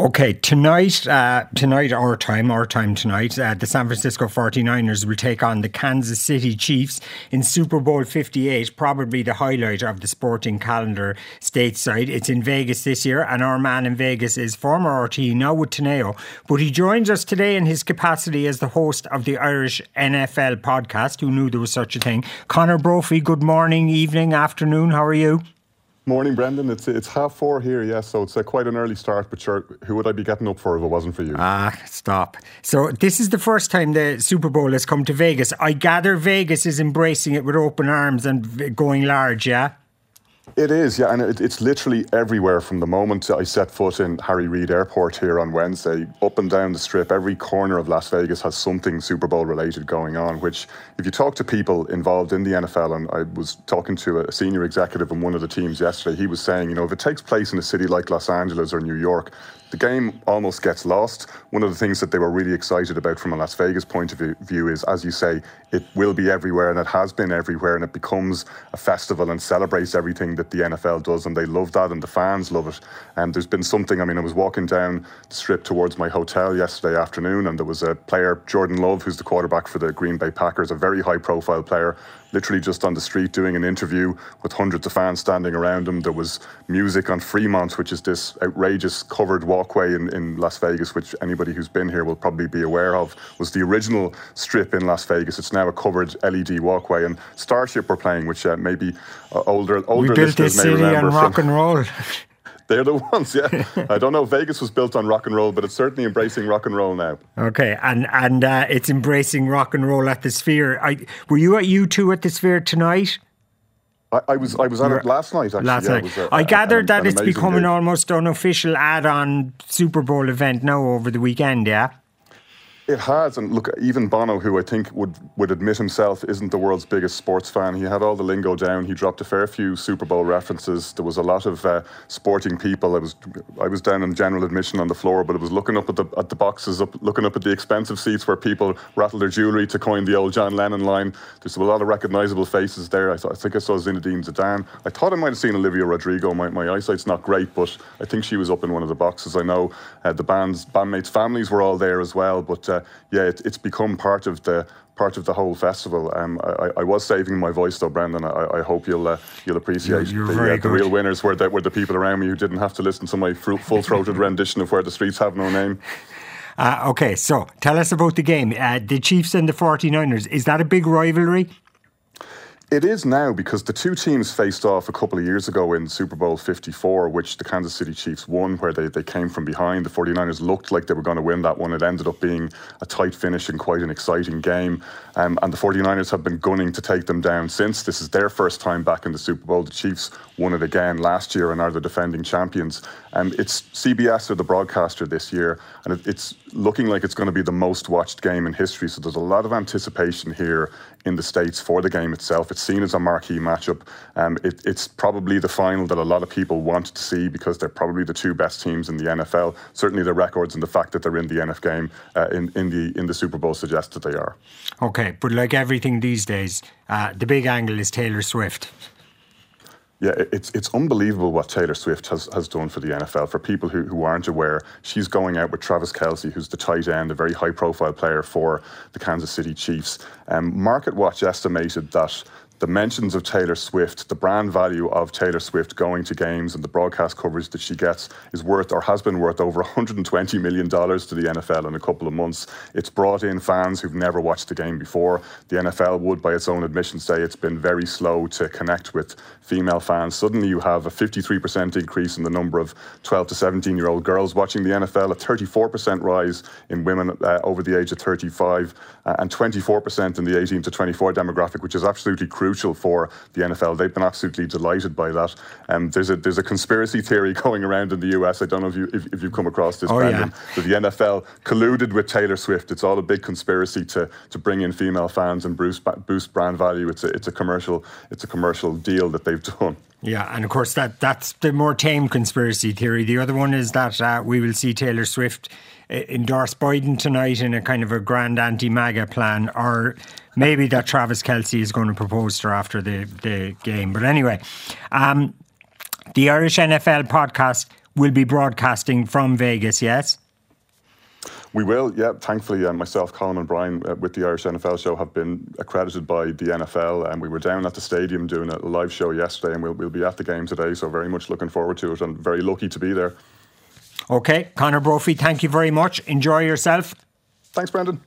Okay, tonight, uh, tonight, our time, our time tonight, uh, the San Francisco 49ers will take on the Kansas City Chiefs in Super Bowl 58, probably the highlight of the sporting calendar stateside. It's in Vegas this year, and our man in Vegas is former RT, now with Teneo, but he joins us today in his capacity as the host of the Irish NFL podcast. Who knew there was such a thing? Conor Brophy, good morning, evening, afternoon, how are you? Morning, Brendan. It's it's half four here, yes. So it's uh, quite an early start. But sure, who would I be getting up for if it wasn't for you? Ah, stop. So this is the first time the Super Bowl has come to Vegas. I gather Vegas is embracing it with open arms and going large. Yeah. It is, yeah, and it, it's literally everywhere from the moment I set foot in Harry Reid Airport here on Wednesday, up and down the strip. Every corner of Las Vegas has something Super Bowl related going on. Which, if you talk to people involved in the NFL, and I was talking to a senior executive in one of the teams yesterday, he was saying, you know, if it takes place in a city like Los Angeles or New York, the game almost gets lost. One of the things that they were really excited about from a Las Vegas point of view is, as you say, it will be everywhere and it has been everywhere and it becomes a festival and celebrates everything that the NFL does and they love that and the fans love it. And there's been something, I mean, I was walking down the strip towards my hotel yesterday afternoon and there was a player, Jordan Love, who's the quarterback for the Green Bay Packers, a very high profile player, literally just on the street doing an interview with hundreds of fans standing around him. There was music on Fremont, which is this outrageous covered walkway in, in Las Vegas, which anybody who's been here will probably be aware of, was the original strip in Las Vegas. It's now a covered LED walkway. And Starship were playing, which uh, maybe uh, older older we built this city on rock and roll. They're the ones, yeah. I don't know. Vegas was built on rock and roll, but it's certainly embracing rock and roll now. Okay, and and uh, it's embracing rock and roll at the Sphere. I, were you at U2 at the Sphere tonight? I, I was I was at it last night. Actually, last yeah, night. a, I a, gathered an, that an it's becoming gig. almost unofficial add-on Super Bowl event now over the weekend. Yeah. It has, and look, even Bono, who I think would, would admit himself isn't the world's biggest sports fan, he had all the lingo down. He dropped a fair few Super Bowl references. There was a lot of uh, sporting people. I was I was down in general admission on the floor, but I was looking up at the at the boxes, up looking up at the expensive seats where people rattle their jewellery to coin the old John Lennon line. There's a lot of recognisable faces there. I, thought, I think I saw Zinedine Zidane. I thought I might have seen Olivia Rodrigo. My, my eyesight's not great, but I think she was up in one of the boxes. I know uh, the band's bandmates' families were all there as well, but uh, yeah, it, it's become part of the part of the whole festival. Um, I, I, was saving my voice though, Brendan. I, I hope you'll uh, you'll appreciate you're, you're the, uh, the real winners were the, were the people around me who didn't have to listen to my full throated rendition of "Where the Streets Have No Name." Uh, okay, so tell us about the game. Uh, the Chiefs and the 49ers. Is that a big rivalry? It is now because the two teams faced off a couple of years ago in Super Bowl 54, which the Kansas City Chiefs won, where they, they came from behind. The 49ers looked like they were going to win that one. It ended up being a tight finish and quite an exciting game. Um, and the 49ers have been gunning to take them down since. This is their first time back in the Super Bowl. The Chiefs won it again last year and are the defending champions. Um, it's CBS are the broadcaster this year, and it, it's looking like it's going to be the most watched game in history. So there's a lot of anticipation here in the States for the game itself. It's seen as a marquee matchup. Um, it, it's probably the final that a lot of people want to see because they're probably the two best teams in the NFL. Certainly the records and the fact that they're in the NF game uh, in, in, the, in the Super Bowl suggest that they are. Okay, but like everything these days, uh, the big angle is Taylor Swift. Yeah, it's it's unbelievable what Taylor Swift has, has done for the NFL. For people who, who aren't aware, she's going out with Travis Kelce, who's the tight end, a very high profile player for the Kansas City Chiefs. Um, Market Watch estimated that the mentions of Taylor Swift, the brand value of Taylor Swift going to games and the broadcast coverage that she gets is worth or has been worth over $120 million to the NFL in a couple of months. It's brought in fans who've never watched the game before. The NFL would, by its own admission, say it's been very slow to connect with female fans. Suddenly you have a 53% increase in the number of 12 to 17 year old girls watching the NFL, a 34% rise in women uh, over the age of 35, uh, and 24% in the 18 to 24 demographic, which is absolutely crucial crucial for the NFL. They've been absolutely delighted by that. Um, there's a there's a conspiracy theory going around in the US. I don't know if you if, if you've come across this, oh, Brendan, yeah. that the NFL colluded with Taylor Swift. It's all a big conspiracy to to bring in female fans and boost boost brand value. It's a it's a commercial it's a commercial deal that they've done. Yeah, and of course that that's the more tame conspiracy theory. The other one is that uh, we will see Taylor Swift uh, endorse Biden tonight in a kind of a grand anti-MAGA plan, or maybe that Travis Kelce is going to propose to her after the the game. But anyway, um, the Irish NFL podcast will be broadcasting from Vegas, yes? We will, yeah. Thankfully, uh, myself, Colin, and Brian uh, with the Irish NFL show have been accredited by the NFL, and we were down at the stadium doing a live show yesterday, and we'll, we'll be at the game today. So very much looking forward to it, and very lucky to be there. Okay, Conor Brophy, thank you very much. Enjoy yourself. Thanks, Brendan.